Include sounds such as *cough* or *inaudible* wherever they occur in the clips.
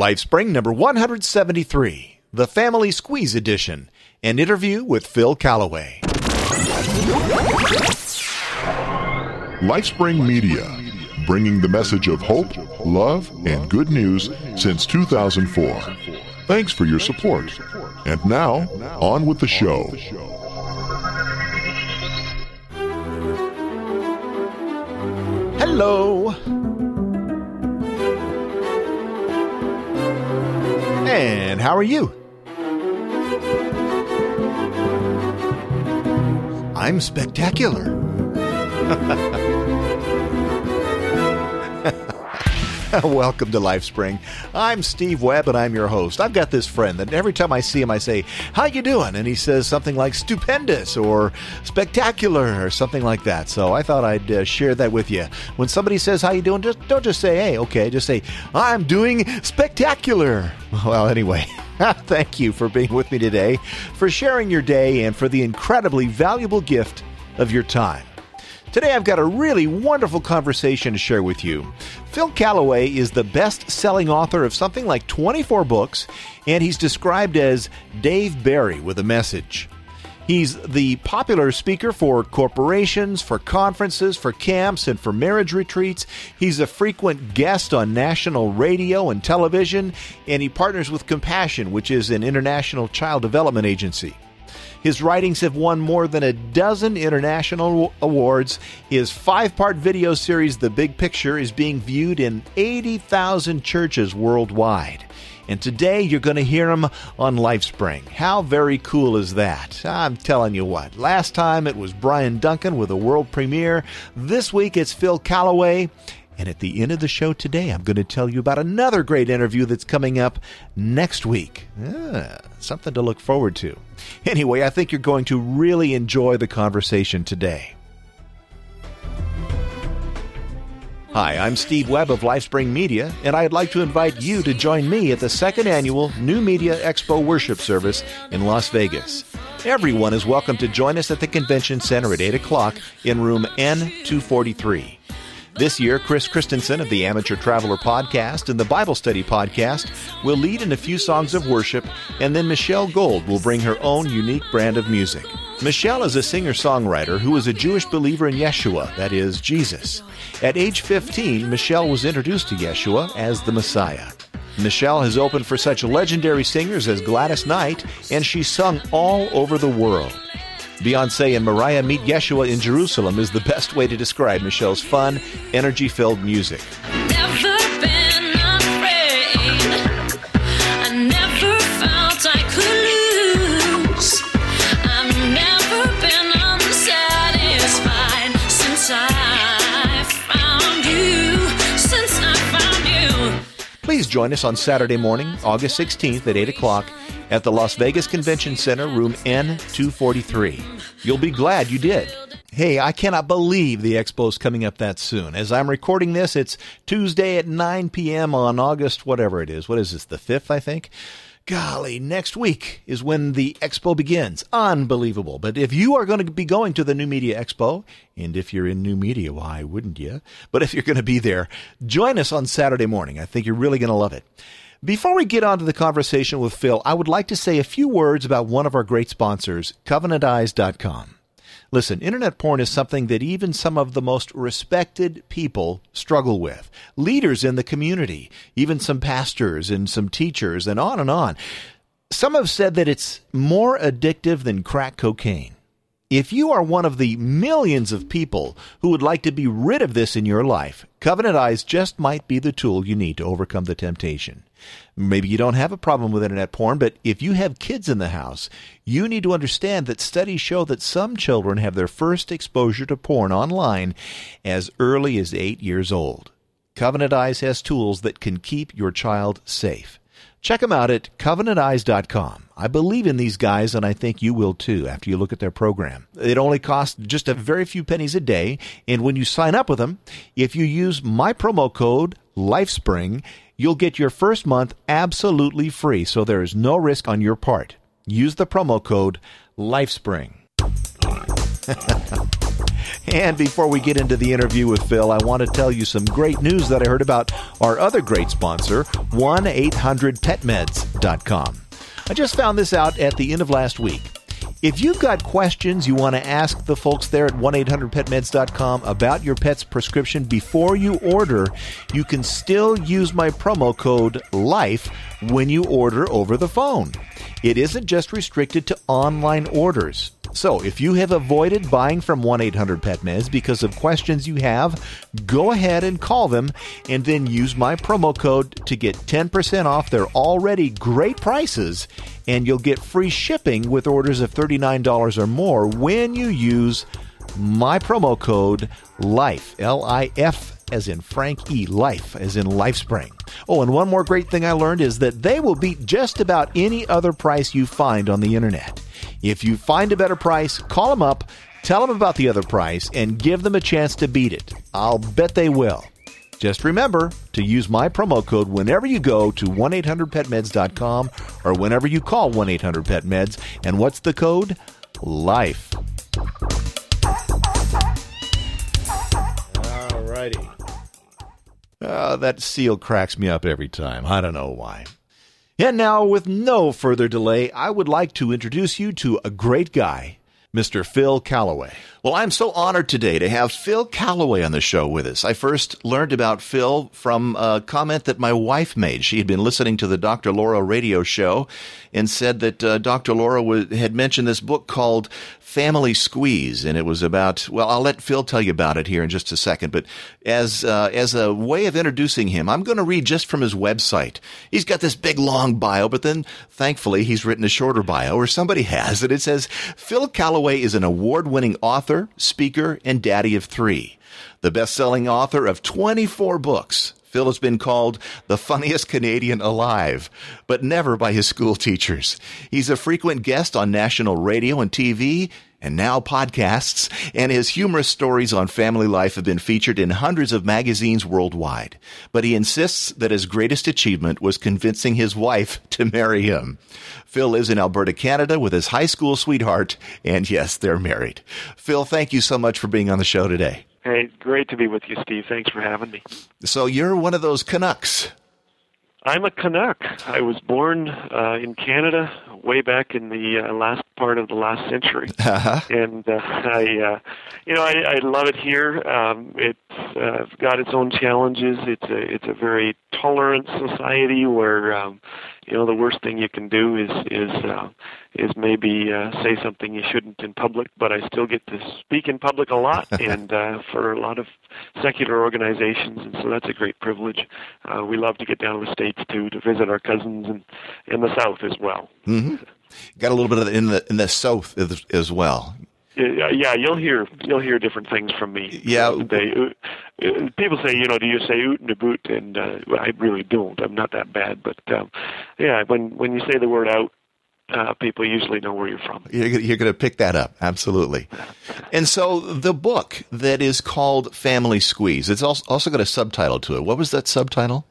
LifeSpring number 173, the Family Squeeze Edition, an interview with Phil Callaway. LifeSpring Media, bringing the message of hope, love, and good news since 2004. Thanks for your support. And now, on with the show. Hello. And how are you? I'm spectacular. *laughs* *laughs* Welcome to LifeSpring. I'm Steve Webb and I'm your host. I've got this friend that every time I see him I say, "How you doing?" and he says something like stupendous or spectacular or something like that. So I thought I'd uh, share that with you. When somebody says, "How you doing?" just don't just say, "Hey, okay." Just say, "I'm doing spectacular." *laughs* Well, anyway, *laughs* thank you for being with me today, for sharing your day and for the incredibly valuable gift of your time. Today I've got a really wonderful conversation to share with you. Phil Callaway is the best selling author of something like 24 books, and he's described as Dave Barry with a message. He's the popular speaker for corporations, for conferences, for camps, and for marriage retreats. He's a frequent guest on national radio and television, and he partners with Compassion, which is an international child development agency. His writings have won more than a dozen international awards. His five part video series, The Big Picture, is being viewed in 80,000 churches worldwide. And today you're going to hear him on LifeSpring. How very cool is that? I'm telling you what. Last time it was Bryan Duncan with a world premiere. This week it's Phil Callaway. And at the end of the show today, I'm going to tell you about another great interview that's coming up next week. Ah, something to look forward to. Anyway, I think you're going to really enjoy the conversation today. Hi, I'm Steve Webb of LifeSpring Media, and I'd like to invite you to join me at the second annual New Media Expo Worship Service in Las Vegas. Everyone is welcome to join us at the Convention Center at 8 o'clock in room N243. This year, Chris Christensen of the Amateur Traveler podcast and the Bible Study podcast will lead in a few songs of worship, and then Michelle Gold will bring her own unique brand of music. Michelle is a singer songwriter who is a Jewish believer in Yeshua, that is, Jesus. At age 15, Michelle was introduced to Yeshua as the Messiah. Michelle has opened for such legendary singers as Gladys Knight, and she's sung all over the world. Beyonce and Mariah Meet Yeshua in Jerusalem is the best way to describe Michelle's fun, energy filled music. Please join us on Saturday morning, August 16th at 8 o'clock at the Las Vegas Convention Center, room N243. You'll be glad you did. Hey, I cannot believe the expo's coming up that soon. As I'm recording this, it's Tuesday at 9 p.m. on August, whatever it is. What is this, the 5th, I think? Golly, next week is when the expo begins. Unbelievable. But if you are going to be going to the New Media Expo, and if you're in New Media, why wouldn't you? But if you're going to be there, join us on Saturday morning. I think you're really going to love it. Before we get on to the conversation with Phil, I would like to say a few words about one of our great sponsors, CovenantEyes.com. Listen, internet porn is something that even some of the most respected people struggle with. Leaders in the community, even some pastors and some teachers, and on and on. Some have said that it's more addictive than crack cocaine. If you are one of the millions of people who would like to be rid of this in your life, Covenant Eyes just might be the tool you need to overcome the temptation. Maybe you don't have a problem with internet porn, but if you have kids in the house, you need to understand that studies show that some children have their first exposure to porn online as early as eight years old. Covenant Eyes has tools that can keep your child safe. Check them out at covenanteyes.com. I believe in these guys, and I think you will too after you look at their program. It only costs just a very few pennies a day, and when you sign up with them, if you use my promo code LifeSpring, you'll get your first month absolutely free, so there is no risk on your part. Use the promo code LifeSpring. *laughs* And before we get into the interview with Phil, I want to tell you some great news that I heard about our other great sponsor, 1 800petmeds.com. I just found this out at the end of last week. If you've got questions you want to ask the folks there at 1-800-PetMeds.com about your pet's prescription before you order, you can still use my promo code LIFE when you order over the phone. It isn't just restricted to online orders. So, if you have avoided buying from 1 800 Pet Meds because of questions you have, go ahead and call them and then use my promo code to get 10% off their already great prices. And you'll get free shipping with orders of $39 or more when you use my promo code LIFE, L I F as in Frank E. Life, as in LifeSpring. Oh, and one more great thing I learned is that they will beat just about any other price you find on the internet. If you find a better price, call them up, tell them about the other price, and give them a chance to beat it. I'll bet they will. Just remember to use my promo code whenever you go to 1-800-PetMeds.com or whenever you call 1-800-PetMeds. And what's the code? LIFE. Uh, that seal cracks me up every time. I don't know why. And now, with no further delay, I would like to introduce you to a great guy, Mr. Phil Callaway. Well, I'm so honored today to have Phil Callaway on the show with us. I first learned about Phil from a comment that my wife made. She had been listening to the Dr. Laura radio show and said that uh, Dr. Laura had mentioned this book called Family Squeeze, and it was about. Well, I'll let Phil tell you about it here in just a second. But as uh, as a way of introducing him, I'm going to read just from his website. He's got this big long bio, but then thankfully he's written a shorter bio, or somebody has, and it says Phil Callaway is an award-winning author author, speaker, and daddy of three. The best selling author of 24 books. Phil has been called the funniest Canadian alive, but never by his school teachers. He's a frequent guest on national radio and TV, and now podcasts, and his humorous stories on family life have been featured in hundreds of magazines worldwide. But he insists that his greatest achievement was convincing his wife to marry him. Phil lives in Alberta, Canada with his high school sweetheart, and yes, they're married. Phil, thank you so much for being on the show today. Hey, great to be with you, Steve. Thanks for having me. So you're one of those Canucks. I'm a Canuck. I was born uh, in Canada way back in the uh, last part of the last century, uh-huh. and uh, I, uh, you know, I, I love it here. Um, it's uh, got its own challenges. It's a it's a very tolerant society where um, you know the worst thing you can do is is uh, is maybe uh, say something you shouldn't in public. But I still get to speak in public a lot, *laughs* and uh, for a lot of secular organizations, and so that's a great privilege. Uh, we love to get down to the states too to visit our cousins and in the south as well. Mm-hmm. Got a little bit of the, in the in the south as, as well yeah, you'll hear you'll hear different things from me. Yeah, they uh, people say, you know, do you say oot and a boot? And uh, I really don't. I'm not that bad, but um, yeah, when when you say the word out, uh, people usually know where you're from. You're, you're going to pick that up, absolutely. and so the book that is called Family Squeeze, it's also, also got a subtitle to it. What was that subtitle?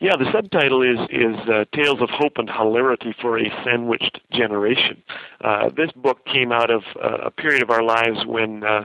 Yeah, the subtitle is is uh, Tales of Hope and Hilarity for a Sandwiched Generation. Uh, this book came out of uh, a period of our lives when uh,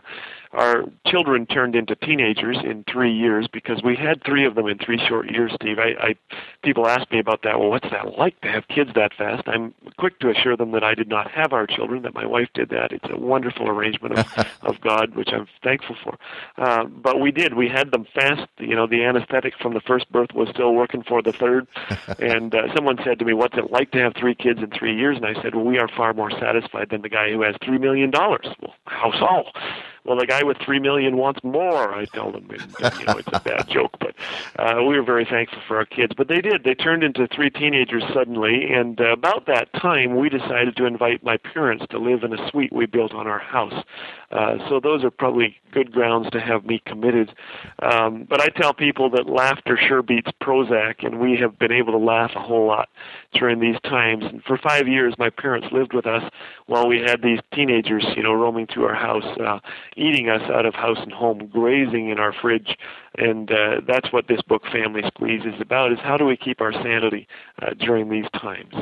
our children turned into teenagers in three years because we had three of them in three short years, Steve. I, I people ask me about that. Well, what's that like to have kids that fast? I'm quick to assure them that I did not have our children; that my wife did that. It's a wonderful arrangement of, *laughs* of God, which I'm thankful for. Uh, but we did. We had them fast. You know, the anesthetic from the first birth was still working for the third. *laughs* and uh, someone said to me, "What's it like to have three kids in three years?" And I said, "Well, we are far more satisfied than the guy who has three million dollars." Well, how so? Well, the guy with three million wants more. I tell them, and, you know, it's a bad *laughs* joke, but uh, we were very thankful for our kids. But they did; they turned into three teenagers suddenly, and uh, about that time, we decided to invite my parents to live in a suite we built on our house. Uh, so those are probably good grounds to have me committed. Um, but I tell people that laughter sure beats Prozac, and we have been able to laugh a whole lot during these times. And for five years, my parents lived with us while we had these teenagers, you know, roaming through our house, uh, eating us out of house and home, grazing in our fridge. And uh, that's what this book, Family Squeeze, is about: is how do we keep our sanity uh, during these times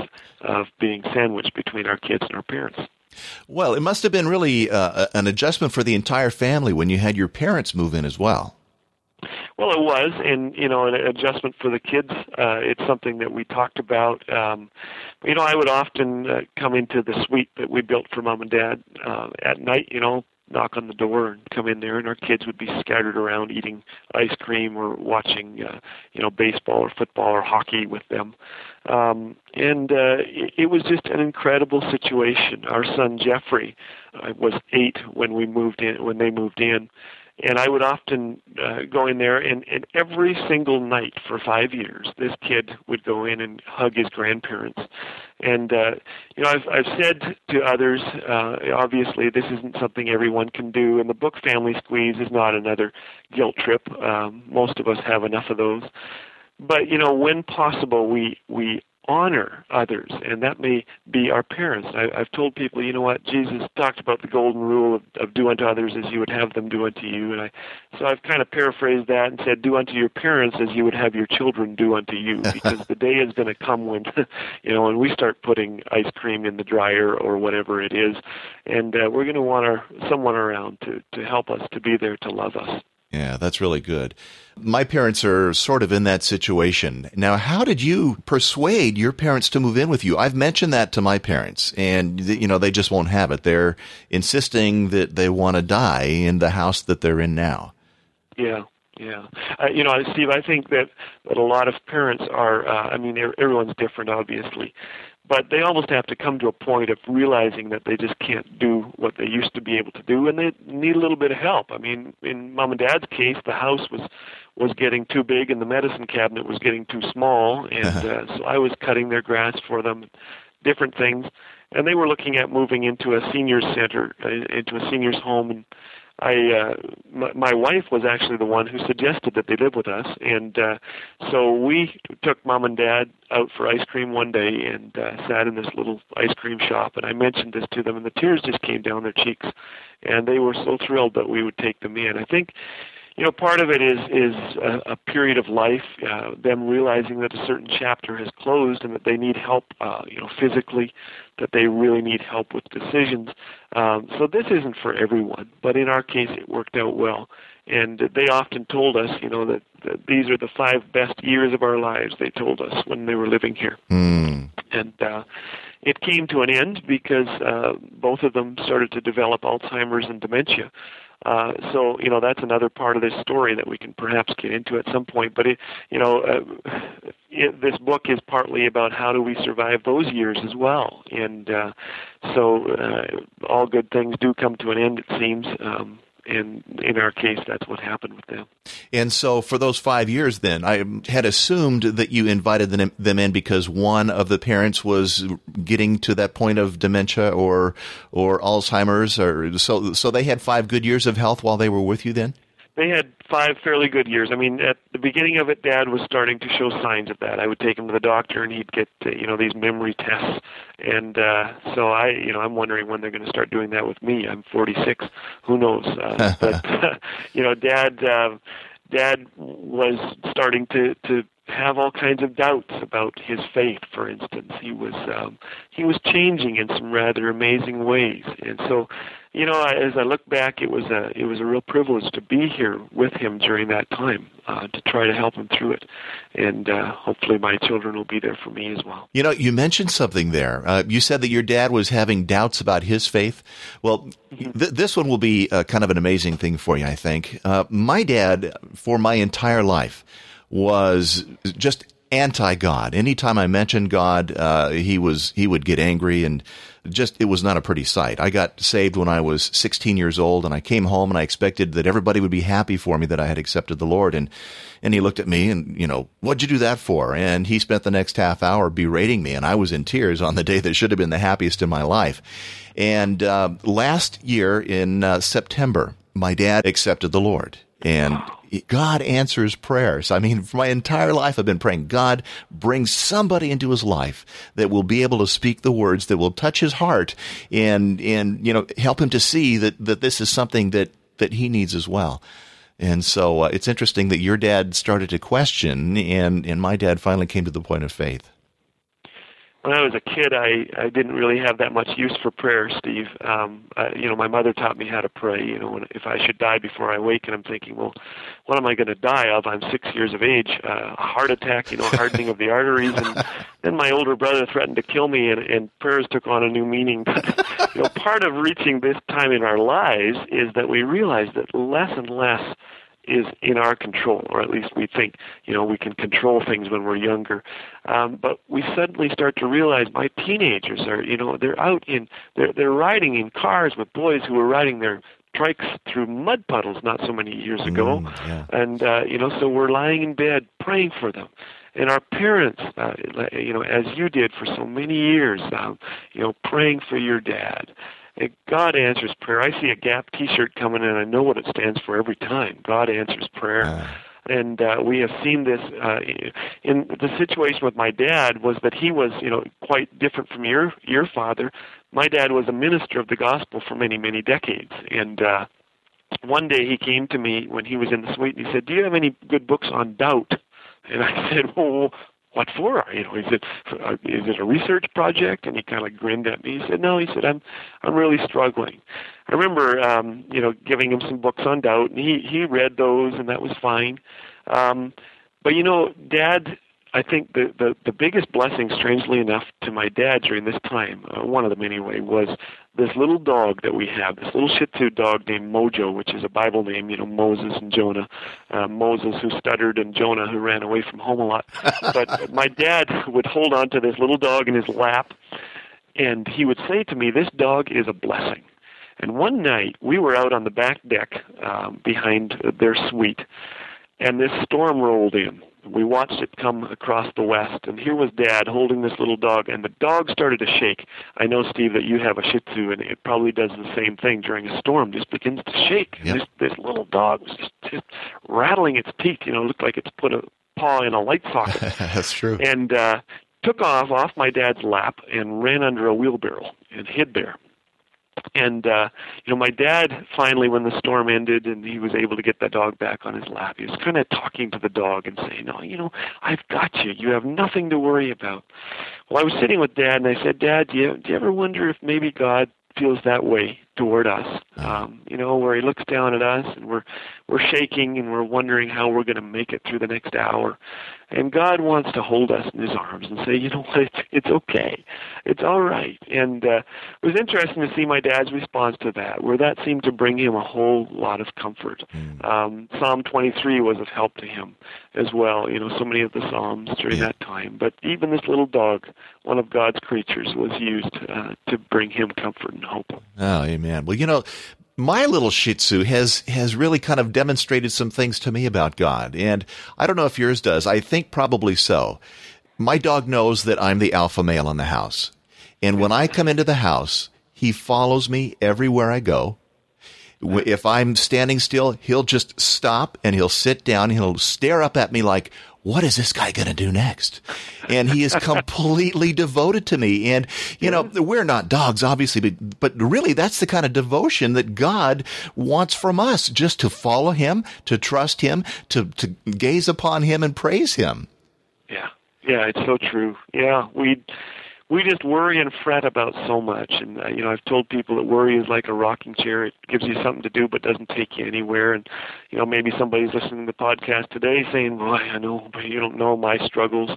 of being sandwiched between our kids and our parents. Well, it must have been really uh, an adjustment for the entire family when you had your parents move in as well. Well, it was, and you know, an adjustment for the kids. Uh, it's something that we talked about. Um, you know, I would often uh, come into the suite that we built for mom and dad uh, at night. You know, knock on the door and come in there, and our kids would be scattered around eating ice cream or watching, uh, you know, baseball or football or hockey with them. Um, and uh, it, it was just an incredible situation. Our son Jeffrey uh, was eight when we moved in. When they moved in and I would often uh, go in there, and, and every single night for five years, this kid would go in and hug his grandparents. And uh, you know, I've I've said to others, uh, obviously, this isn't something everyone can do, and the book Family Squeeze is not another guilt trip. Um, most of us have enough of those. But you know, when possible, we we honor others, and that may be our parents. I, I've told people, you know what, Jesus talked about the golden rule of, of do unto others as you would have them do unto you, and I, so I've kind of paraphrased that and said, do unto your parents as you would have your children do unto you, *laughs* because the day is going to come when, *laughs* you know, when we start putting ice cream in the dryer or whatever it is, and uh, we're going to want our someone around to to help us to be there to love us. Yeah, that's really good. My parents are sort of in that situation. Now, how did you persuade your parents to move in with you? I've mentioned that to my parents and you know, they just won't have it. They're insisting that they want to die in the house that they're in now. Yeah. Yeah, uh, you know, Steve. I think that that a lot of parents are. Uh, I mean, everyone's different, obviously, but they almost have to come to a point of realizing that they just can't do what they used to be able to do and they need a little bit of help. I mean in mom and dad's case the house was was getting too big and the medicine cabinet was getting too small and *laughs* uh, so i was cutting their grass for them different things. And they were looking at moving into a seniors center uh, into a seniors home and I uh, my, my wife was actually the one who suggested that they live with us, and uh, so we took mom and dad out for ice cream one day and uh, sat in this little ice cream shop. And I mentioned this to them, and the tears just came down their cheeks, and they were so thrilled that we would take them in. I think you know, part of it is is a, a period of life, uh, them realizing that a certain chapter has closed and that they need help, uh, you know, physically, that they really need help with decisions. Um, so this isn't for everyone, but in our case, it worked out well. And they often told us, you know, that, that these are the five best years of our lives. They told us when they were living here, mm. and uh, it came to an end because uh, both of them started to develop Alzheimer's and dementia. Uh, so you know that's another part of this story that we can perhaps get into at some point. But it, you know, uh, it, this book is partly about how do we survive those years as well. And uh, so uh, all good things do come to an end, it seems. Um, and in our case, that's what happened with them. And so, for those five years, then I had assumed that you invited them in because one of the parents was getting to that point of dementia or or Alzheimer's, or so. So they had five good years of health while they were with you. Then they had five fairly good years. I mean, at the beginning of it, Dad was starting to show signs of that. I would take him to the doctor, and he'd get uh, you know these memory tests, and uh, so I you know I'm wondering when they're going to start doing that with me. I'm 46. Who knows? Uh, *laughs* but uh, *laughs* you know, Dad. Uh, Dad was starting to to have all kinds of doubts about his faith. For instance, he was um, he was changing in some rather amazing ways, and so you know, as I look back, it was a it was a real privilege to be here with him during that time uh, to try to help him through it, and uh, hopefully my children will be there for me as well. You know, you mentioned something there. Uh, you said that your dad was having doubts about his faith. Well, mm-hmm. th- this one will be uh, kind of an amazing thing for you, I think. Uh, my dad, for my entire life, was just anti God. Anytime I mentioned God, uh, he was he would get angry and just it was not a pretty sight. I got saved when I was 16 years old, and I came home and I expected that everybody would be happy for me that I had accepted the Lord. And and he looked at me and you know what'd you do that for? And he spent the next half hour berating me, and I was in tears on the day that should have been the happiest in my life. And uh, last year in uh, September, my dad accepted the Lord, and God answers prayers. I mean, for my entire life, I've been praying, God, bring somebody into his life that will be able to speak the words that will touch his heart and, and, you know, help him to see that, that this is something that, that he needs as well. And so uh, it's interesting that your dad started to question and, and my dad finally came to the point of faith. When I was a kid, I I didn't really have that much use for prayer, Steve. Um, I, you know, my mother taught me how to pray. You know, when, if I should die before I wake, and I'm thinking, well, what am I going to die of? I'm six years of age, uh, a heart attack, you know, hardening of the arteries, and *laughs* then my older brother threatened to kill me, and, and prayers took on a new meaning. *laughs* you know, part of reaching this time in our lives is that we realize that less and less is in our control, or at least we think, you know, we can control things when we're younger. Um, but we suddenly start to realize my teenagers are, you know, they're out in, they're they're riding in cars with boys who were riding their trikes through mud puddles not so many years ago, Mm, yeah. and uh, you know, so we're lying in bed praying for them. And our parents, uh, you know, as you did for so many years, um, you know, praying for your dad. God answers prayer. I see a Gap T-shirt coming, in. I know what it stands for every time. God answers prayer. Ah. And uh, we have seen this uh, in the situation with my dad was that he was, you know, quite different from your your father. My dad was a minister of the gospel for many many decades, and uh, one day he came to me when he was in the suite and he said, "Do you have any good books on doubt?" And I said, "Well, what for?" You know, is said, uh, "Is it a research project?" And he kind of grinned at me. He said, "No," he said, "I'm I'm really struggling." I remember, um, you know, giving him some books on doubt, and he he read those, and that was fine. Um, but you know, Dad I think the, the, the biggest blessing, strangely enough, to my dad during this time, uh, one of them anyway, was this little dog that we have, this little Shih Tzu dog named Mojo, which is a Bible name, you know, Moses and Jonah. Uh, Moses who stuttered and Jonah who ran away from home a lot. *laughs* but my dad would hold on to this little dog in his lap, and he would say to me, This dog is a blessing. And one night we were out on the back deck um, behind their suite, and this storm rolled in we watched it come across the west, and here was Dad holding this little dog, and the dog started to shake. I know, Steve, that you have a Shih Tzu, and it probably does the same thing during a storm. Just begins to shake. Yep. This this little dog was just, just rattling its teeth. You know, it looked like it's put a paw in a light socket, *laughs* That's true. and uh, took off off my dad's lap and ran under a wheelbarrow and hid there and uh you know my dad finally when the storm ended and he was able to get that dog back on his lap he was kind of talking to the dog and saying oh you know i've got you. You have nothing to worry about. Well i was sitting with dad and i said dad do you do you ever wonder if maybe god feels that way toward us. Um you know where he looks down at us and we're we're shaking and we're wondering how we're going to make it through the next hour. And god wants to hold us in his arms and say you know what? It's, it's okay. It's all right. And uh it was interesting to see my dad's response to that where that seemed to bring him a whole lot of comfort. Um psalm 23 was of help to him as well you know so many of the psalms during Yeah. that time. But even this little dog one of god's creatures was used uh, to bring him comfort and hope. Oh, amen. Man, well, you know, my little Shih Tzu has has really kind of demonstrated some things to me about God, and I don't know if yours does. I think probably so. My dog knows that I'm the alpha male in the house, and when I come into the house, he follows me everywhere I go. If I'm standing still, he'll just stop and he'll sit down. He'll stare up at me like, what is this guy going to do next? And he is completely devoted to me. And, you know, we're not dogs, obviously, but, but really that's the kind of devotion that God wants from us, just to follow him, to trust him, to, to gaze upon him and praise him. Yeah, yeah, it's so true. Yeah, we we just worry and fret about so much, and uh, you know, I've told people that worry is like a rocking chair. It gives you something to do, but doesn't take you anywhere. And you know, maybe somebody's listening to the podcast today saying, "Boy, I know, but you don't know my struggles."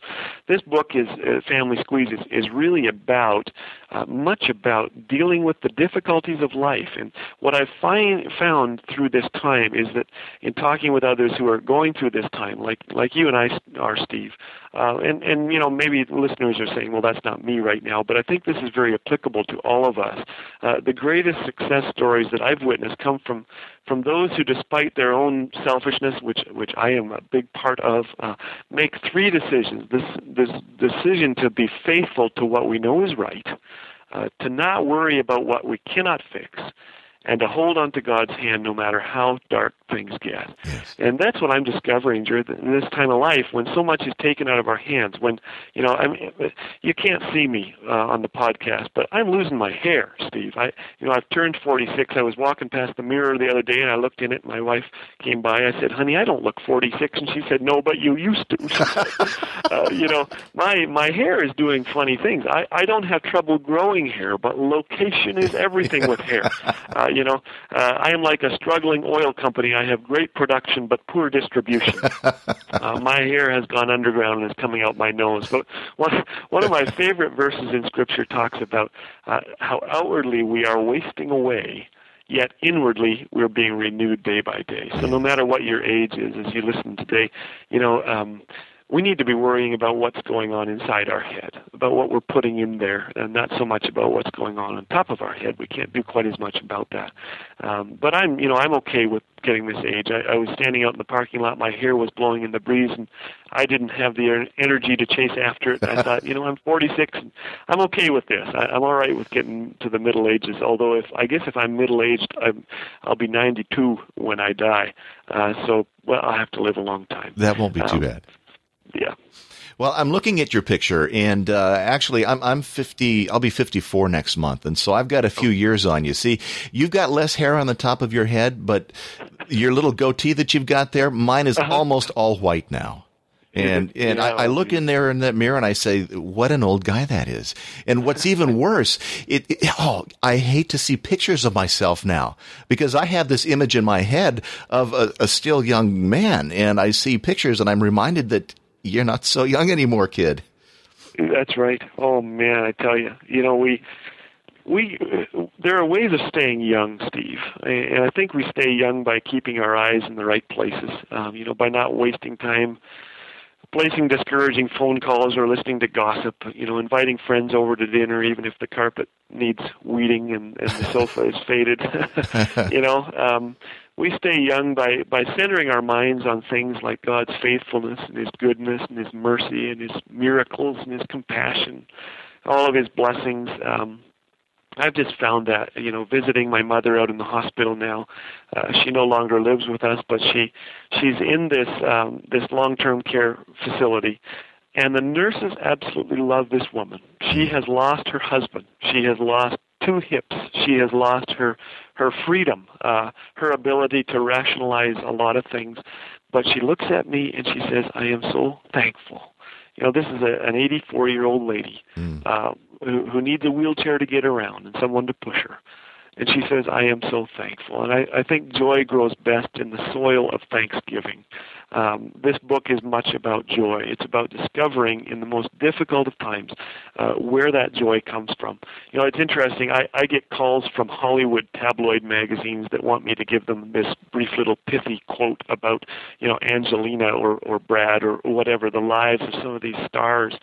This book is uh, Family Squeeze is, is really about uh, much about dealing with the difficulties of life. And what I've find, found through this time is that in talking with others who are going through this time, like like you and I are, Steve, uh, and and you know maybe listeners are saying, well, that's not me right now, but I think this is very applicable to all of us. Uh, the greatest success stories that I've witnessed come from from those who, despite their own selfishness, which which I am a big part of, uh, make three decisions. This this decision to be faithful to what we know is right, uh, to not worry about what we cannot fix, and to hold on to God's hand no matter how dark things get. Yes. And that's what I'm discovering during this time of life when so much is taken out of our hands. When, you know, I mean, you can't see me uh, on the podcast, but I'm losing my hair, Steve. I, you know, I've turned 46. I was walking past the mirror the other day and I looked in it. and My wife came by. I said, honey, I don't look 46. And she said, no, but you used to. *laughs* uh, you know, my, my hair is doing funny things. I, I don't have trouble growing hair, but location is everything with hair. *laughs* Uh, you know, uh, I am like a struggling oil company. I have great production but poor distribution. *laughs* uh, my hair has gone underground and is coming out my nose. But one one of my *laughs* favorite verses in Scripture talks about uh, how outwardly we are wasting away yet inwardly we're being renewed day by day. So no matter what your age is, as you listen today, you know, um, we need to be worrying about what's going on inside our head, about what we're putting in there, and not so much about what's going on on top of our head. We can't do quite as much about that. Um, but I'm, you know, I'm okay with getting this age. I, I was standing out in the parking lot, my hair was blowing in the breeze, and I didn't have the energy to chase after it. I *laughs* thought, you know, I'm 46, and I'm okay with this. I, I'm all right with getting to the middle ages. Although, if I guess if I'm middle aged, I'm, I'll be 92 when I die. Uh, so, well, I'll have to live a long time. That won't be too um, bad yeah. Well, I'm looking at your picture, and uh, actually, I'm I'm 50. I'll be 54 next month, and so I've got a few years on you. See, you've got less hair on the top of your head, but your little goatee that you've got there, mine is uh-huh. almost all white now. And *laughs* and I, I, look in there in that mirror and I say, "What an old guy that is!" And what's even *laughs* worse, it, it, oh, I hate to see pictures of myself now because I have this image in my head of a, a still young man, and I see pictures and I'm reminded that you're not so young anymore, kid. That's right. Oh man, I tell you, you know we we there are ways of staying young, Steve, and I think we stay young by keeping our eyes in the right places. Um, you know, by not wasting time placing discouraging phone calls or listening to gossip. You know, inviting friends over to dinner, even if the carpet needs weeding and, and the sofa is faded. *laughs* you know, um, we stay young by by centering our minds on things like God's faithfulness and His goodness and His mercy and His miracles and His compassion, all of His blessings. Um, I've just found that you know visiting my mother out in the hospital now, uh, she no longer lives with us, but she she's in this um, this long-term care facility, and the nurses absolutely love this woman. She has lost her husband. She has lost two hips. She has lost her her freedom, uh, her ability to rationalize a lot of things. But she looks at me and she says, "I am so thankful." You know, this is a, an 84 year old lady mm. uh, who, who needs a wheelchair to get around and someone to push her. And she says, I am so thankful. And I, I think joy grows best in the soil of thanksgiving. Um, this book is much about joy. It's about discovering in the most difficult of times uh, where that joy comes from. You know, it's interesting. I, I get calls from Hollywood tabloid magazines that want me to give them this brief little pithy quote about, you know, Angelina or, or Brad or whatever, the lives of some of these stars.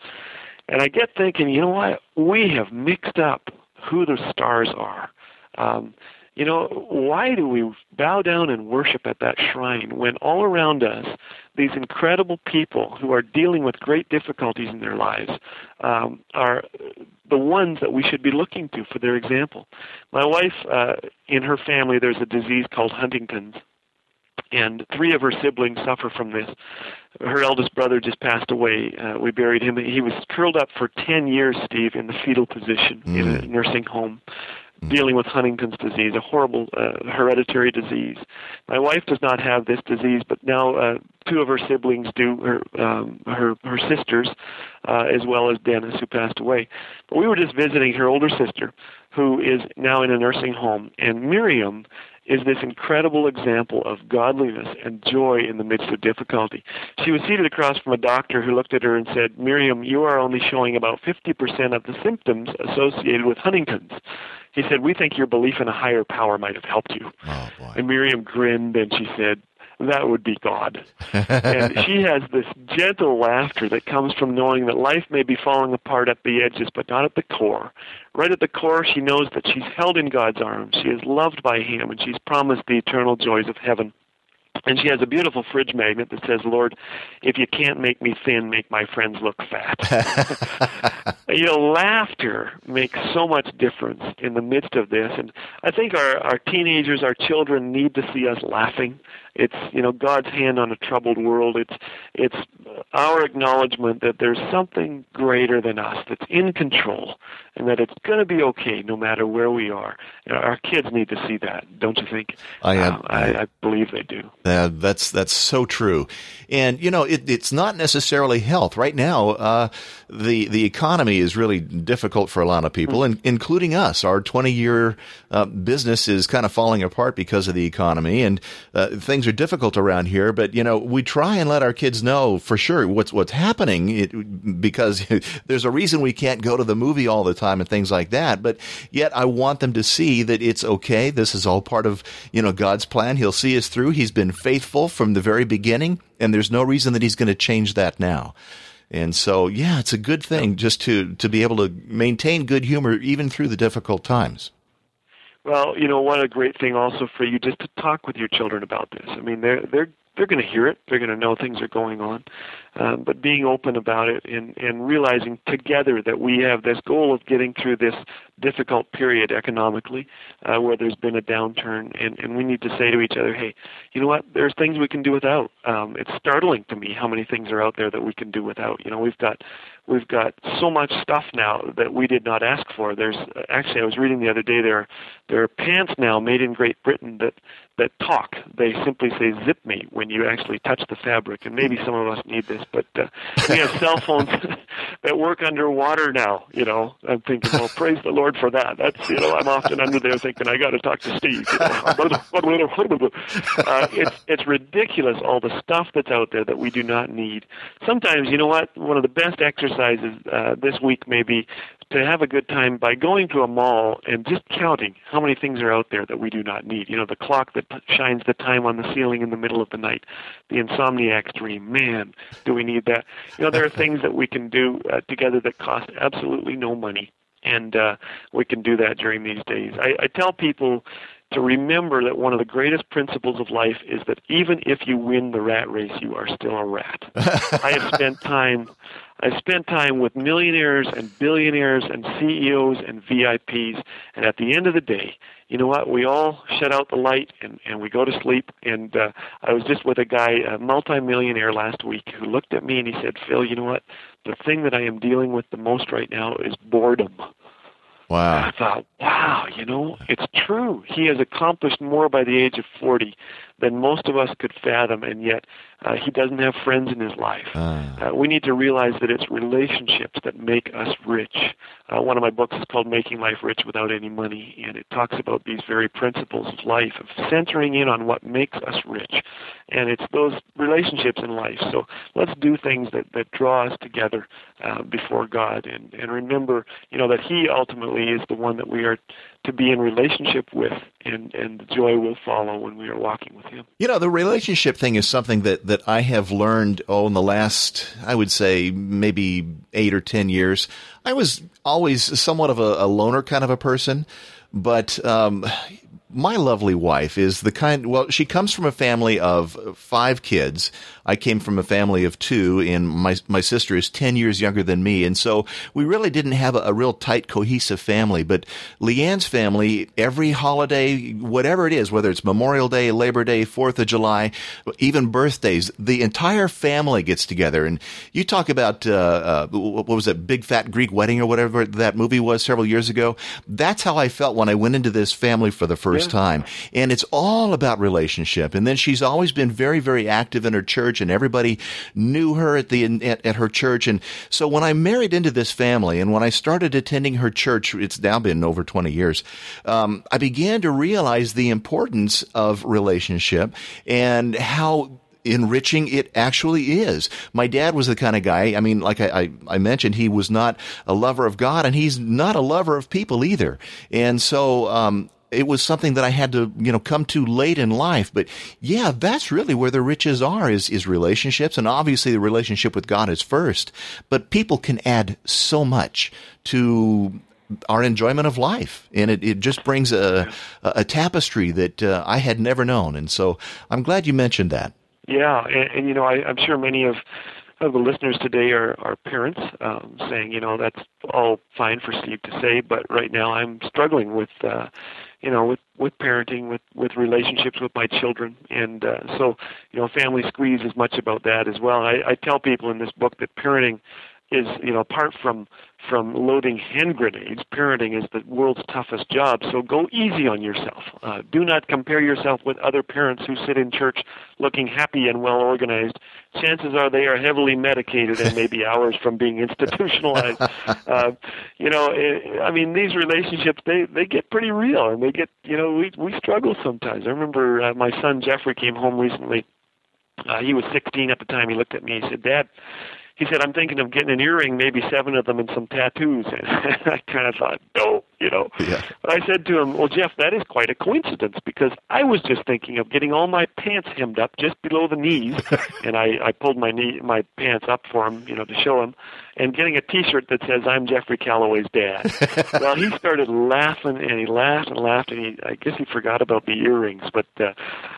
And I get thinking, you know what? We have mixed up who the stars are. Um, you know, why do we bow down and worship at that shrine when all around us, these incredible people who are dealing with great difficulties in their lives um, are the ones that we should be looking to for their example? My wife, uh, in her family, there's a disease called Huntington's. And three of her siblings suffer from this. Her eldest brother just passed away. Uh, we buried him. He was curled up for 10 years, Steve, in the fetal position mm. in a mm. nursing home dealing with Huntington's disease, a horrible uh, hereditary disease. My wife does not have this disease, but now uh, two of her siblings do, her um, her her sisters, uh, as well as Dennis, who passed away. But we were just visiting her older sister, who is now in a nursing home, and Miriam is this incredible example of godliness and joy in the midst of difficulty. She was seated across from a doctor who looked at her and said, Miriam, you are only showing about 50% of the symptoms associated with Huntington's. He said, We think your belief in a higher power might have helped you. Oh, and Miriam grinned and she said, that would be God. and *laughs* she has this gentle laughter that comes from knowing that life may be falling apart at the edges, but not at the core. Right at the core, she knows that she's held in God's arms. She is loved by Him, and she's promised the eternal joys of heaven. And she has a beautiful fridge magnet that says, Lord, if you can't make me thin, make my friends look fat. *laughs* you know, laughter makes so much difference in the midst of this, and I think our our teenagers, our children, need to see us laughing. It's you know God's hand on a troubled world. It's it's our acknowledgement that there's something greater than us that's in control, and that it's going to be okay no matter where we are. Our kids need to see that, don't you think? I uh, I, I, believe they do. Uh, that's that's so true, and you know it, it's not necessarily health. Right now, uh, the the economy is really difficult for a lot of people, mm-hmm. and, including us. Our 20 year uh, business is kind of falling apart because of the economy, and uh, things are difficult around here. But you know, we try and let our kids know for sure what's what's happening, it, because *laughs* there's a reason we can't go to the movie all the time and things like that. But yet, I want them to see that it's okay. This is all part of you know God's plan. He'll see us through. He's been faithful from the very beginning, and there's no reason that He's going to change that now. And so, yeah, it's a good thing just to, to be able to maintain good humor even through the difficult times. Well, you know, what a great thing also for you just to talk with your children about this. I mean, they're they're they're going to hear it. They're going to know things are going on. Um, but being open about it and, and realizing together that we have this goal of getting through this difficult period economically uh, where there's been a downturn and, and we need to say to each other, hey, you know what, there's things we can do without. Um, it's startling to me how many things are out there that we can do without. You know, we've got we've got so much stuff now that we did not ask for. There's actually I was reading the other day there there are pants now made in Great Britain that that talk. They simply say zip me when you actually touch the fabric and maybe some of us need this but uh, we have cell *laughs* phones *laughs* that work underwater now. You know, I'm thinking, well, praise the Lord for that. That's you know, I'm often under there thinking, I got to talk to Steve. You know? *laughs* uh, it's it's ridiculous all the stuff that's out there that we do not need. Sometimes, you know what? One of the best exercises uh, this week may be to have a good time by going to a mall and just counting how many things are out there that we do not need. You know, the clock that shines the time on the ceiling in the middle of the night, the insomniac dream. Man, do we need that? You know, there are *laughs* things that we can do uh, together that cost absolutely no money, and uh, we can do that during these days. I, I tell people to remember that one of the greatest principles of life is that even if you win the rat race, you are still a rat. *laughs* I have spent time I spent time with millionaires and billionaires and CEOs and VIPs, and at the end of the day, you know what? We all shut out the light and, and we go to sleep. And uh, I was just with a guy, a multimillionaire last week, who looked at me and he said, Phil, you know what? The thing that I am dealing with the most right now is boredom. Wow. I thought, wow, you know, it's true. He has accomplished more by the age of 40 than most of us could fathom, and yet uh, he doesn't have friends in his life. Uh. Uh, we need to realize that it's relationships that make us rich. Uh, one of my books is called Making Life Rich Without Any Money, and it talks about these very principles of life, of centering in on what makes us rich. And it's those relationships in life. So let's do things that, that draw us together uh, before God and, and remember, you know, that He ultimately is the one that we are to be in relationship with, and, and the joy will follow when we are walking with Him. You know, the relationship thing is something that, that I have learned, oh, in the last, I would say, maybe eight or 10 years. I was always somewhat of a, a loner kind of a person, but um, my lovely wife is the kind, well, she comes from a family of five kids. I came from a family of two, and my, my sister is 10 years younger than me. And so we really didn't have a, a real tight, cohesive family. But Leanne's family, every holiday, whatever it is, whether it's Memorial Day, Labor Day, 4th of July, even birthdays, the entire family gets together. And you talk about, uh, uh, what was it, Big Fat Greek Wedding or whatever that movie was several years ago. That's how I felt when I went into this family for the first yeah. time. And it's all about relationship. And then she's always been very, very active in her church church and everybody knew her at the at, at her church. And so when I married into this family and when I started attending her church, it's now been over 20 years, um, I began to realize the importance of relationship and how enriching it actually is. My dad was the kind of guy, I mean, like I, I, I, mentioned, he was not a lover of God and he's not a lover of people either. And so, um, it was something that I had to, you know, come to late in life. But yeah, that's really where the riches are is, is relationships. And obviously the relationship with God is first, but people can add so much to our enjoyment of life. And it, it just brings a, a tapestry that uh, I had never known. And so I'm glad you mentioned that. Yeah. And, and you know, I, I'm sure many of of the listeners today are, are parents um, saying, you know, that's all fine for Steve to say, but right now I'm struggling with, uh, you know, with with parenting, with with relationships with my children, and uh, so you know, family squeeze is much about that as well. I, I tell people in this book that parenting is you know apart from from loading hand grenades parenting is the world's toughest job. So go easy on yourself. Uh, do not compare yourself with other parents who sit in church looking happy and well organized. Chances are they are heavily medicated and maybe *laughs* hours from being institutionalized. *laughs* Uh, you know it, i mean these relationships they they get pretty real and they get you know we we struggle sometimes. I remember uh, my son jeffrey came home recently. Uh, he was 16 at the time. He looked at me he said dad he said, I'm thinking of getting an earring, maybe seven of them, and some tattoos. And *laughs* I kind of thought, no, you know. Yeah. But I said to him, well, Jeff, that is quite a coincidence because I was just thinking of getting all my pants hemmed up just below the knees, *laughs* and I, I pulled my knee, my pants up for him, you know, to show him, and getting a T-shirt that says "I'm Jeffrey Callaway's dad." *laughs* well, he started laughing, and he laughed and laughed, and he, I guess he forgot about the earrings. But uh,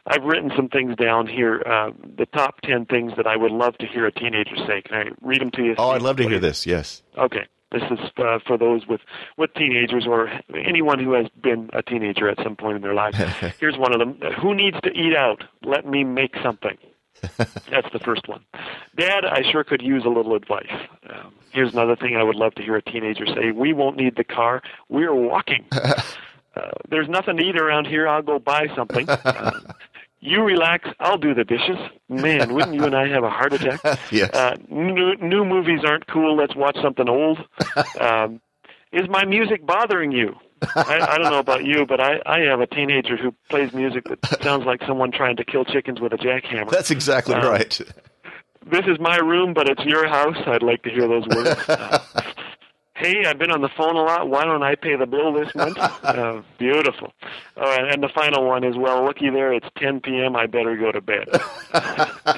I've written some things down here, uh, the top ten things that I would love to hear a teenager say. Can I read them to you? Oh, I'd love to hear this. Yes. Okay. This is uh, for those with, with teenagers or anyone who has been a teenager at some point in their life. *laughs* Here's one of them. Who needs to eat out? Let me make something. *laughs* That's the first one. Dad, I sure could use a little advice. Um, here's another thing I would love to hear a teenager say We won't need the car. We're walking. *laughs* Uh, there's nothing to eat around here. I'll go buy something. Uh, you relax. I'll do the dishes. Man, wouldn't you and I have a heart attack? *laughs* yes. Uh, new, new movies aren't cool. Let's watch something old. *laughs* Um, is my music bothering you? I, I don't know about you, but I, I have a teenager who plays music that sounds like someone trying to kill chickens with a jackhammer. That's exactly um, right. This is my room, but it's your house. I'd like to hear those words. *laughs* Hey, I've been on the phone a lot. Why don't I pay the bill this month? *laughs* Uh, beautiful. All right, and the final one is, well, looky there, it's 10 p.m. I better go to bed. uh,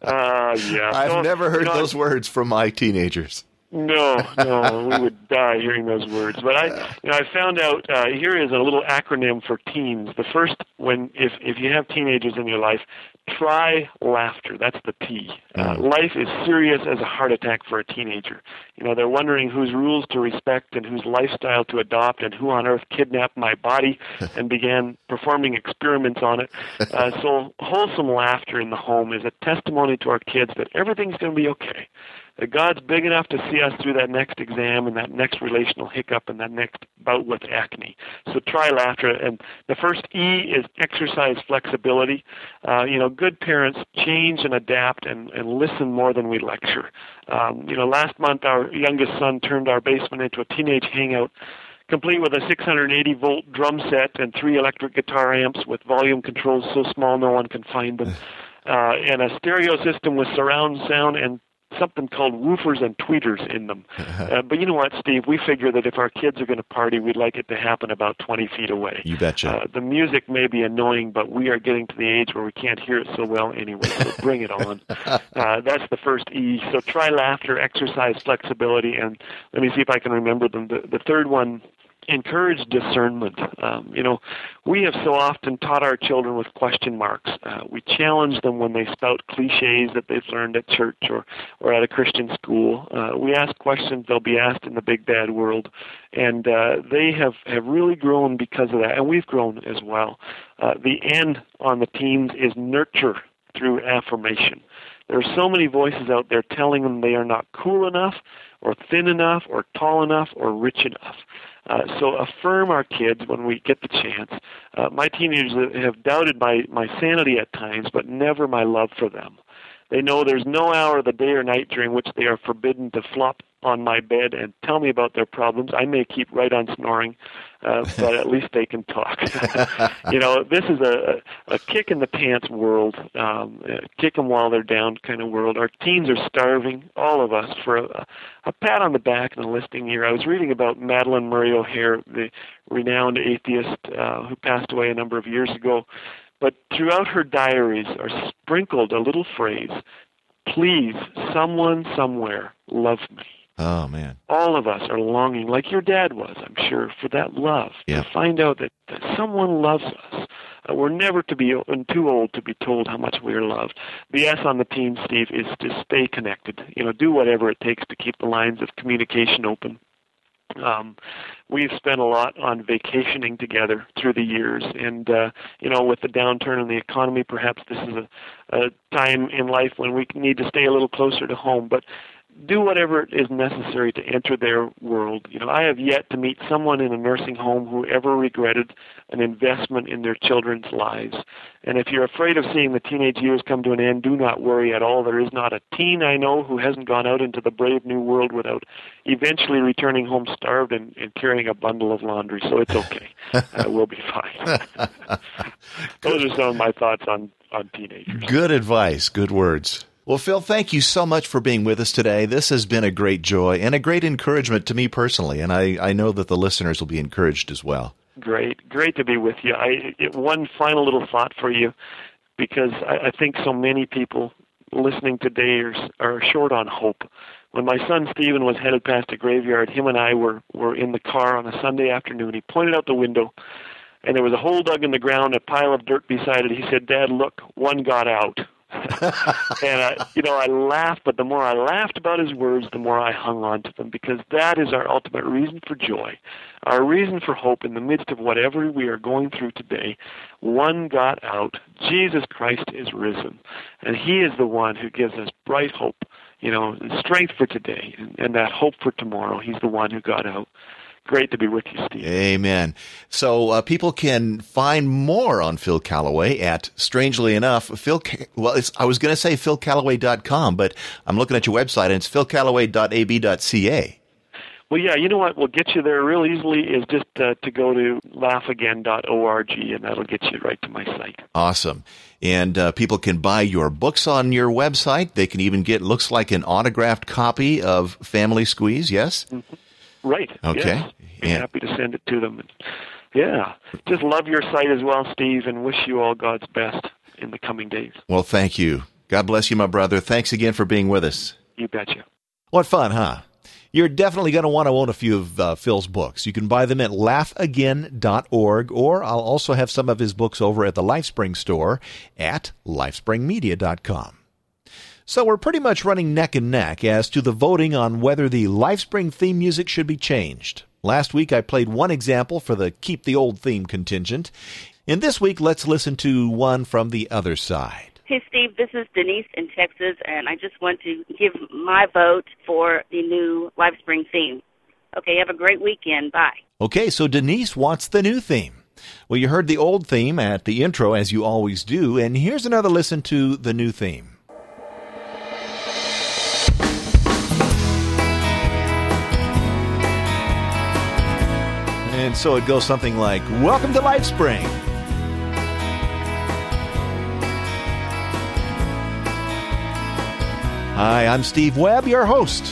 *laughs* *laughs* yeah. I've so, never heard you know, those words from my teenagers. No, no, we would die hearing those words. But I, you know, I found out uh, here is a little acronym for teens. The first, when if if you have teenagers in your life, try laughter. That's the T. Uh, mm. life is serious as a heart attack for a teenager. You know, they're wondering whose rules to respect and whose lifestyle to adopt, and who on earth kidnapped my body *laughs* and began performing experiments on it. Uh, *laughs* so, wholesome laughter in the home is a testimony to our kids that everything's going to be okay that God's big enough to see us through that next exam and that next relational hiccup and that next bout with acne. So try laughter. And the first E is exercise flexibility. Uh, you know, good parents change and adapt and, and listen more than we lecture. Um, you know, last month our youngest son turned our basement into a teenage hangout complete with a 680 volt drum set and three electric guitar amps with volume controls so small no one can find them. Uh, and a stereo system with surround sound and something called woofers and tweeters in them. *laughs* Uh, but you know what, Steve? We figure that if our kids are going to party, we'd like it to happen about 20 feet away. You betcha. Uh, the music may be annoying, but we are getting to the age where we can't hear it so well anyway, so *laughs* bring it on. Uh, that's the first E. So try laughter, exercise flexibility, and let me see if I can remember them. The, the third one encourage discernment. Um, you know, we have so often taught our children with question marks. Uh, we challenge them when they spout cliches that they've learned at church or, or at a Christian school. Uh, we ask questions they'll be asked in the big bad world, and uh, they have, have really grown because of that, and we've grown as well. Uh, the end on the teams is nurture through affirmation. There are so many voices out there telling them they are not cool enough, or thin enough, or tall enough, or rich enough. Uh, so affirm our kids when we get the chance. Uh, my teenagers have doubted my, my sanity at times, but never my love for them. They know there's no hour of the day or night during which they are forbidden to flop on my bed and tell me about their problems. I may keep right on snoring, uh, but at least they can talk. *laughs* you know, this is a, a kick in the pants world, um, kick them while they're down kind of world. Our teens are starving, all of us, for a, a pat on the back and a listening ear. I was reading about Madalyn Murray O'Hair, the renowned atheist uh, who passed away a number of years ago. But throughout her diaries are sprinkled a little phrase, please, someone somewhere, love me. Oh man. All of us are longing, like your dad was, I'm sure, for that love. Yeah. To find out that, that someone loves us. Uh, we're never to be too old to be told how much we are loved. The S on the team, Steve, is to stay connected. You know, do whatever it takes to keep the lines of communication open. Um, we've spent a lot on vacationing together through the years, and uh, you know, with the downturn in the economy, perhaps this is a, a time in life when we need to stay a little closer to home. But do whatever is necessary to enter their world. You know, I have yet to meet someone in a nursing home who ever regretted an investment in their children's lives. And if you're afraid of seeing the teenage years come to an end, do not worry at all. There is not a teen I know who hasn't gone out into the brave new world without eventually returning home starved and, and carrying a bundle of laundry. So it's okay. *laughs* uh, we'll be fine. *laughs* Those are some of my thoughts on, on teenagers. Good advice. Good words. Well, Phil, thank you so much for being with us today. This has been a great joy and a great encouragement to me personally, and I, I know that the listeners will be encouraged as well. Great, great to be with you. I one final little thought for you, because I, I think so many people listening today are, are short on hope. When my son Stephen was headed past a graveyard, him and I were were in the car on a Sunday afternoon. He pointed out the window, and there was a hole dug in the ground, a pile of dirt beside it. He said, "Dad, look, one got out." And I, you know, I laughed, but the more I laughed about his words, the more I hung on to them because that is our ultimate reason for joy, our reason for hope in the midst of whatever we are going through today. One got out. Jesus Christ is risen, and He is the one who gives us bright hope, you know, and strength for today, and, and that hope for tomorrow. He's the one who got out great to be with you, Steve. Amen. So uh, people can find more on Phil Callaway at, strangely enough, Phil. Well, I was going to say philcallaway.com, but I'm looking at your website and it's philcallaway.ab.ca. Well, yeah, you know what will get you there real easily is just uh, to go to laughagain.org, and that'll get you right to my site. Awesome. And uh, people can buy your books on your website. They can even get, looks like an autographed copy of Family Squeeze, yes? Mm-hmm. Right. Okay. Yes. Be yeah. happy to send it to them. Yeah. Just love your site as well, Steve, and wish you all God's best in the coming days. Well, thank you. God bless you, my brother. Thanks again for being with us. You betcha. What fun, huh? You're definitely going to want to own a few of uh, Phil's books. You can buy them at laughagain.org, or I'll also have some of his books over at the LifeSpring store at lifespringmedia.com. So we're pretty much running neck and neck as to the voting on whether the LifeSpring theme music should be changed. Last week I played one example for the Keep the Old theme contingent. And this week let's listen to one from the other side. Hey, Steve, this is Denise in Texas, and I just want to give my vote for the new LifeSpring theme. Okay, have a great weekend. Bye. Okay, so Denise wants the new theme. Well, you heard the old theme at the intro, as you always do, and here's another listen to the new theme. And so it goes something like Welcome to LifeSpring. Hi, I'm Steve Webb, your host.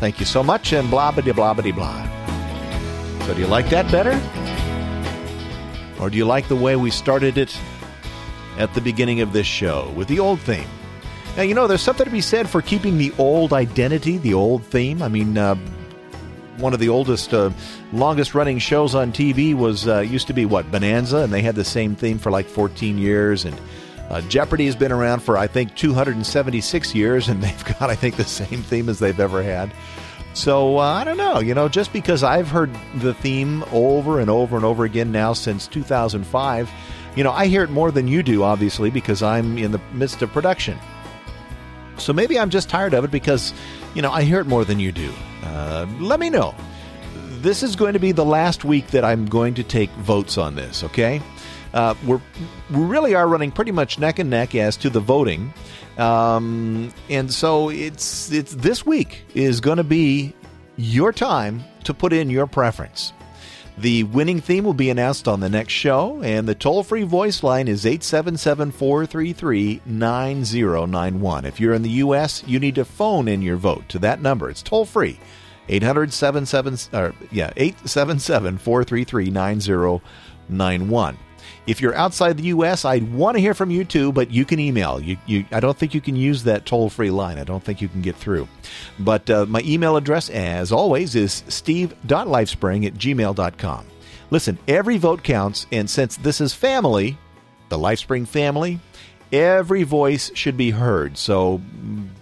Thank you so much, and blah, blah, blah, blah, blah. So, do you like that better? Or do you like the way we started it at the beginning of this show with the old theme? Now, you know, there's something to be said for keeping the old identity, the old theme. I mean, uh, one of the oldest, uh, longest running shows on TV was uh, used to be what Bonanza, and they had the same theme for like 14 years. And uh, Jeopardy has been around for I think 276 years, and *laughs* they've got I think the same theme as they've ever had. So uh, I don't know, you know, just because I've heard the theme over and over and over again now since 2005, you know, I hear it more than you do, obviously, because I'm in the midst of production. So maybe I'm just tired of it because, you know, I hear it more than you do. Uh, let me know. This is going to be the last week that I'm going to take votes on this, okay? Uh, we're, we really are running pretty much neck and neck as to the voting. Um, and so it's, it's this week is going to be your time to put in your preference. The winning theme will be announced on the next show, and the toll free voice line is 877 433 9091. If you're in the U.S., you need to phone in your vote to that number. It's toll free 800 or yeah, 877 433 9091. If you're outside the U.S., I'd want to hear from you too, but you can email. You, you, I don't think you can use that toll free line. I don't think you can get through. But uh, my email address, as always, is steve.lifespring at gmail.com. Listen, every vote counts, and since this is family, the LifeSpring family, every voice should be heard. So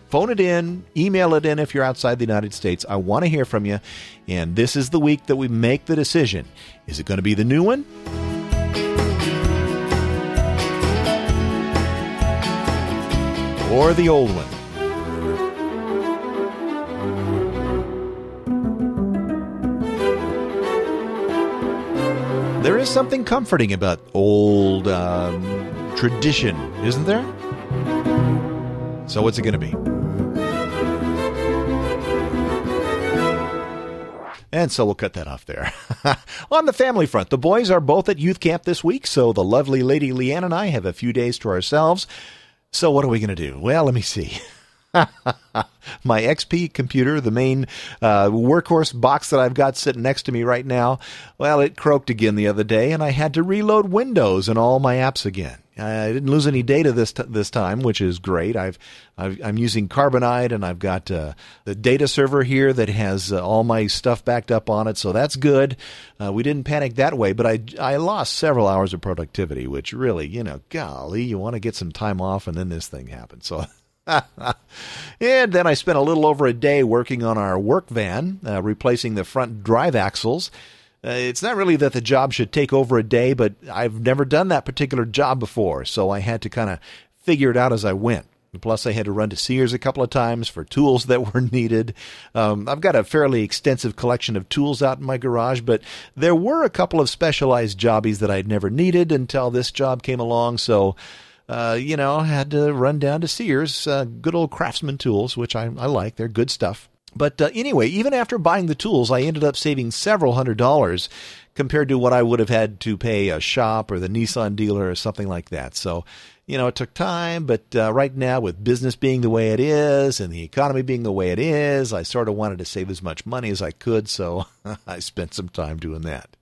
phone it in, email it in if you're outside the United States. I want to hear from you. And this is the week that we make the decision. Is it going to be the new one? Or the old one? There is something comforting about old um, tradition, isn't there? So, what's it going to be? And so we'll cut that off there. *laughs* On the family front, the boys are both at youth camp this week, so the lovely lady Leanne and I have a few days to ourselves. So, what are we going to do? Well, let me see. *laughs* my XP computer, the main uh, workhorse box that I've got sitting next to me right now, well, it croaked again the other day, and I had to reload Windows and all my apps again. I didn't lose any data this t- this time, which is great. I've, i am using Carbonite, and I've got uh, the data server here that has uh, all my stuff backed up on it, so that's good. Uh, we didn't panic that way, but I I lost several hours of productivity, which really, you know, golly, you want to get some time off, and then this thing happened. So *laughs* and then I spent a little over a day working on our work van, uh, replacing the front drive axles. Uh, it's not really that the job should take over a day, but I've never done that particular job before, so I had to kind of figure it out as I went. Plus, I had to run to Sears a couple of times for tools *laughs* that were needed. Um, I've got a fairly extensive collection of tools out in my garage, but there were a couple of specialized jobbies that I'd never needed until this job came along. So uh, you know, had to run down to Sears, uh, good old craftsman tools, which I, I like. They're good stuff. But uh, anyway, even after buying the tools, I ended up saving several hundred dollars compared to what I would have had to pay a shop or the Nissan dealer or something like that. So, you know, it took time, but uh, right now, with business being the way it is and the economy being the way it is, I sort of wanted to save as much money as I could. So *laughs* I spent some time doing that.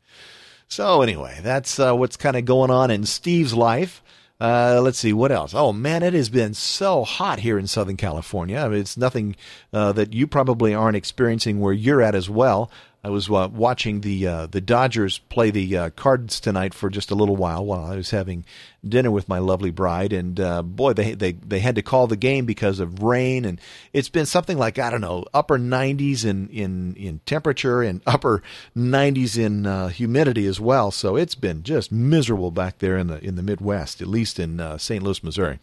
So, anyway, that's uh, what's kind of going on in Steve's life. Uh, let's see what else. Oh man, it has been so hot here in Southern California. I mean, it's nothing uh, that you probably aren't experiencing where you're at as well. I was uh, watching the uh, the Dodgers play the uh, Cards tonight for just a little while while I was having dinner with my lovely bride, and uh, boy, they they they had to call the game because of rain, and it's been something like I don't know upper 90s in in in temperature and *laughs* upper 90s in uh, humidity as well. So it's been just miserable back there in the in the Midwest, at least in uh, St. Louis, Missouri.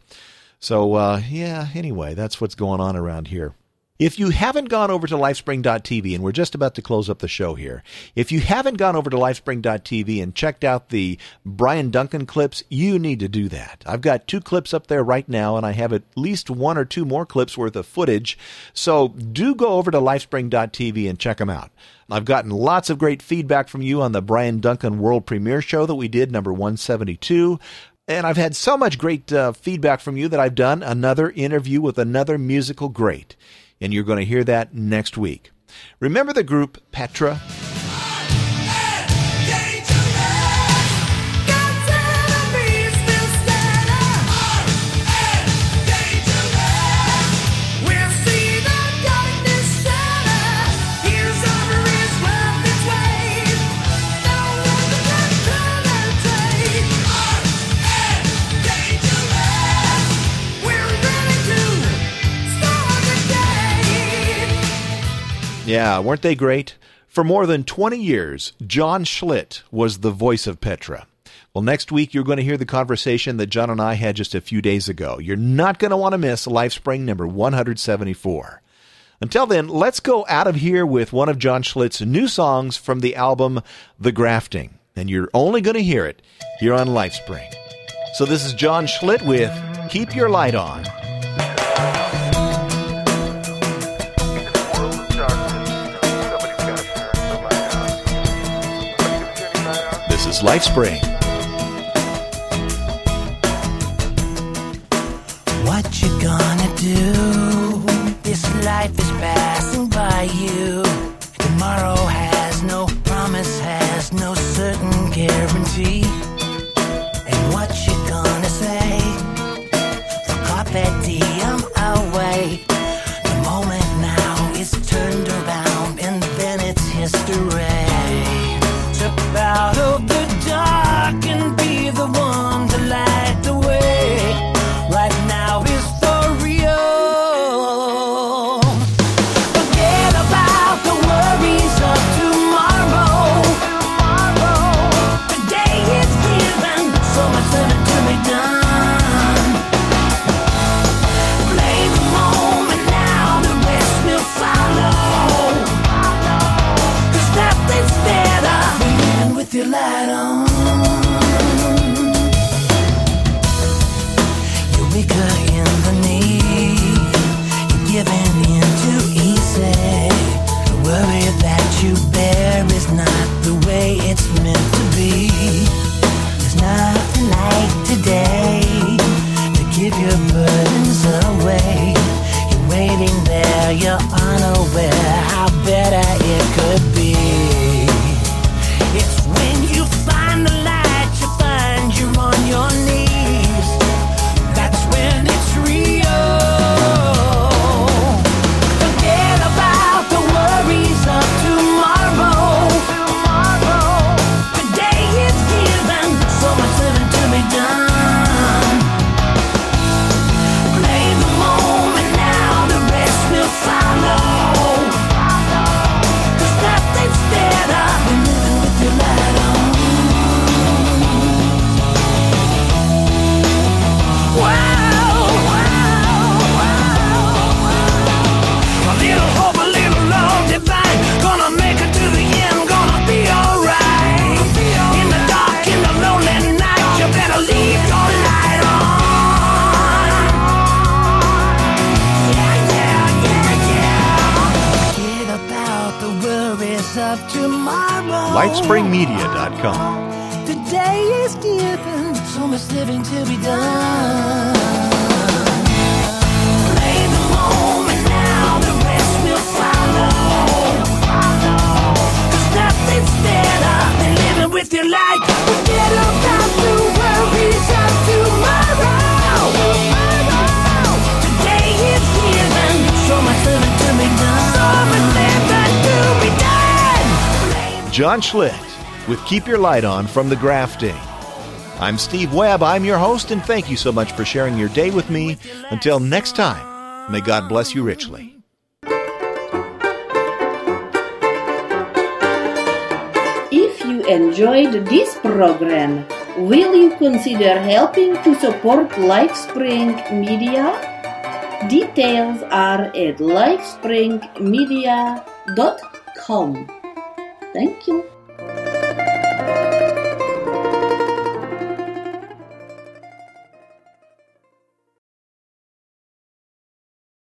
So yeah, anyway, that's what's going on around here. If you haven't gone over to lifespring.tv, and we're just about to close up the show here, if you haven't gone over to lifespring.tv and checked out the Bryan Duncan clips, you need to do that. I've got two clips up there right now, and I have at least one or two more clips worth of footage. So do go over to lifespring.tv and check them out. I've gotten lots of great feedback from you on the Bryan Duncan World Premiere show that we did, number 172. And I've had so much great uh, feedback from you that I've done another interview with another musical great and you're going to hear that next week. Remember the group Petra? Yeah, weren't they great? For more than 20 years, John Schlitt was the voice of Petra. Well, next week you're going to hear the conversation that John and I had just a few days ago. You're not going to want to miss LifeSpring number 174. Until then, let's go out of here with one of John Schlitt's new songs from the album The Grafting. And you're only going to hear it here on LifeSpring. So this is John Schlitt with Keep Your Light On. LifeSpring. What you gonna do? This life is passing by you. Tomorrow has no promise, has no certain guarantee. And what you gonna say? For carpe BrightSpringMedia.com. The day is given, so much living to be done. with forget about the worries of tomorrow John Schlitt with Keep Your Light On from the Grafting. I'm Steve Webb. I'm your host, and thank you so much for sharing your day with me. Until next time, may God bless you richly. If you enjoyed this program, will you consider helping to support Lifespring Media? Details are at lifespringmedia.com. Thank you.